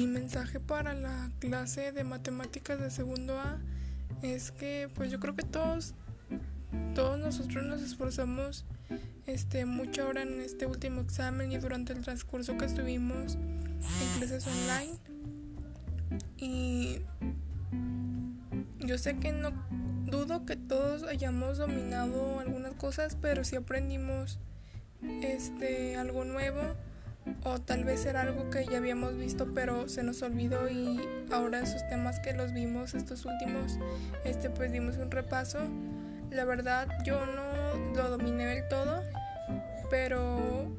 Mi mensaje para la clase de matemáticas de segundo A es que pues yo creo que todos todos nosotros nos esforzamos este mucho ahora en este último examen y durante el transcurso que estuvimos en clases online. Y yo sé que no dudo que todos hayamos dominado algunas cosas pero si aprendimos este algo nuevo o tal vez era algo que ya habíamos visto pero se nos olvidó y ahora esos temas que los vimos estos últimos este pues dimos un repaso. La verdad yo no lo dominé del todo pero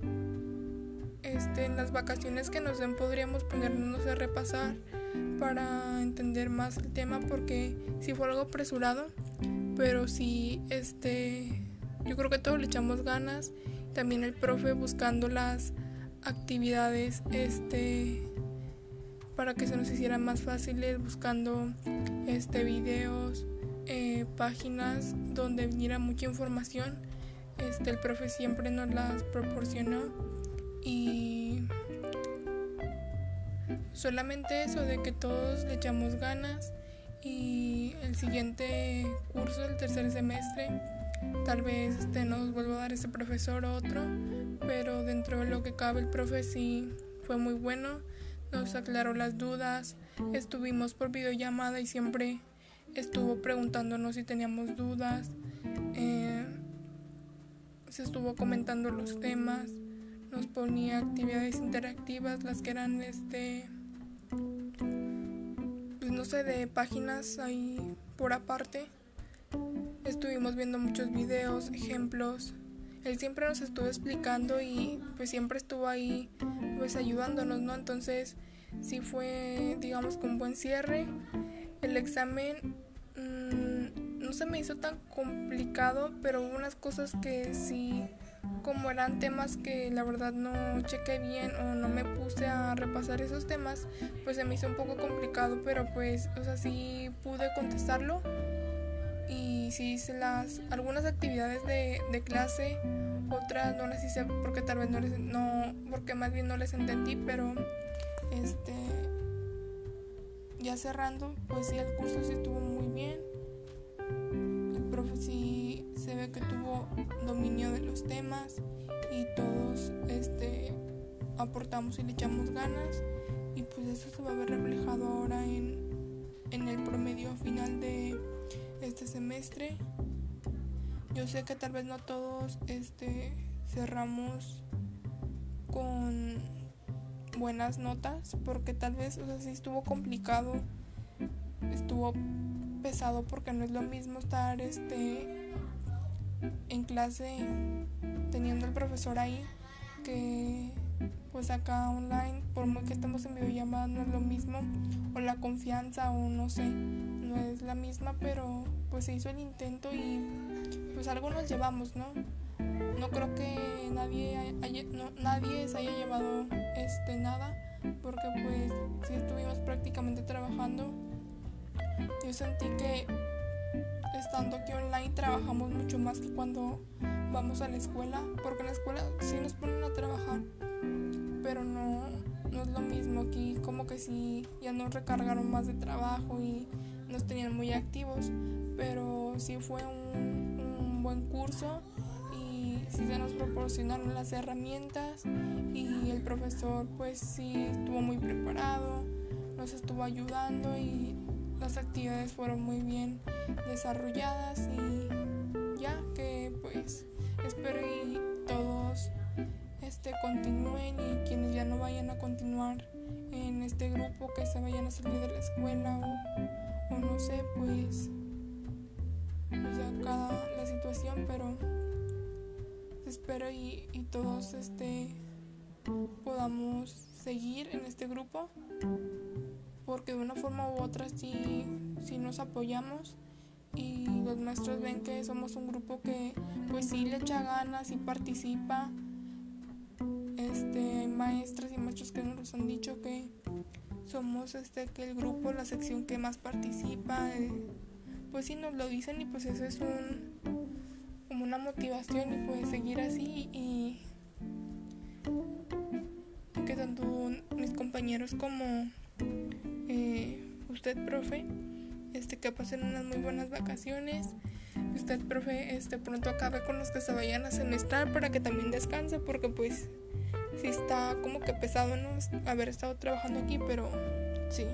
este en las vacaciones que nos den podríamos ponernos a repasar para entender más el tema porque si fue algo apresurado pero sí este yo creo que todos le echamos ganas. También el profe buscando las actividades este para que se nos hicieran más fáciles buscando este videos eh, páginas donde viniera mucha información. Este el profe siempre nos las proporcionó y solamente eso de que todos le echamos ganas y el siguiente curso del tercer semestre tal vez este nos vuelva a dar ese profesor otro pero dentro de lo que cabe el profe sí fue muy bueno, nos aclaró las dudas, estuvimos por videollamada y siempre estuvo preguntándonos si teníamos dudas, eh, se estuvo comentando los temas, nos ponía actividades interactivas, las que eran este, pues no sé, de páginas ahí por aparte. Estuvimos viendo muchos videos, ejemplos, él siempre nos estuvo explicando y pues siempre estuvo ahí pues ayudándonos, ¿no? Entonces sí fue digamos con buen cierre. El examen mmm, no se me hizo tan complicado, pero hubo unas cosas que sí como eran temas que la verdad no chequé bien o no me puse a repasar esos temas, pues se me hizo un poco complicado, pero pues, o sea, sí pude contestarlo y sí hice las algunas actividades de, de, clase otras no las hice porque tal vez no les no porque más bien no les entendí pero este ya cerrando pues sí el curso sí estuvo muy bien. El profe sí se ve que tuvo dominio de los temas y todos este aportamos y le echamos ganas y pues eso se va a ver reflejado ahora en, en el promedio final Yo sé que tal vez no todos este, cerramos con buenas notas, porque tal vez, o sea, sí estuvo complicado, estuvo pesado porque no es lo mismo estar este en clase teniendo al profesor ahí que pues acá online, por muy que estemos en videollamada no es lo mismo, o la confianza o no sé, no es la misma, pero pues se hizo el intento y pues algo nos llevamos, ¿no? No creo que nadie nadie se haya llevado este nada, porque pues si estuvimos prácticamente trabajando. Yo sentí que estando aquí online trabajamos mucho más que cuando vamos a la escuela, porque en la escuela sí nos ponen a trabajar, pero no, no es lo mismo aquí, como que sí ya nos recargaron más de trabajo y nos tenían muy activos, pero sí fue un, buen curso y sí se nos proporcionaron las herramientas y el profesor pues sí estuvo muy preparado, nos estuvo ayudando y las actividades fueron muy bien desarrolladas y ya que pues espero y todos este continúen y quienes ya no vayan a continuar en este grupo que se vayan a salir de la escuela o o no sé, pues, pues, ya cada la situación, pero espero y, y todos este podamos seguir en este grupo porque de una forma u otra sí, sí nos apoyamos y los maestros ven que somos un grupo que pues sí le echa ganas y participa este hay maestras y maestros que nos han dicho que somos este que el grupo, la sección que más participa, eh, pues sí nos lo dicen y pues eso es un como una motivación y pues seguir así y, que tanto mis compañeros como eh, usted profe este que pasen unas muy buenas vacaciones usted profe este pronto acabe con los que se vayan a semestrar para que también descanse porque pues sí está como que pesado, ¿no? Haber estado trabajando aquí, pero sí,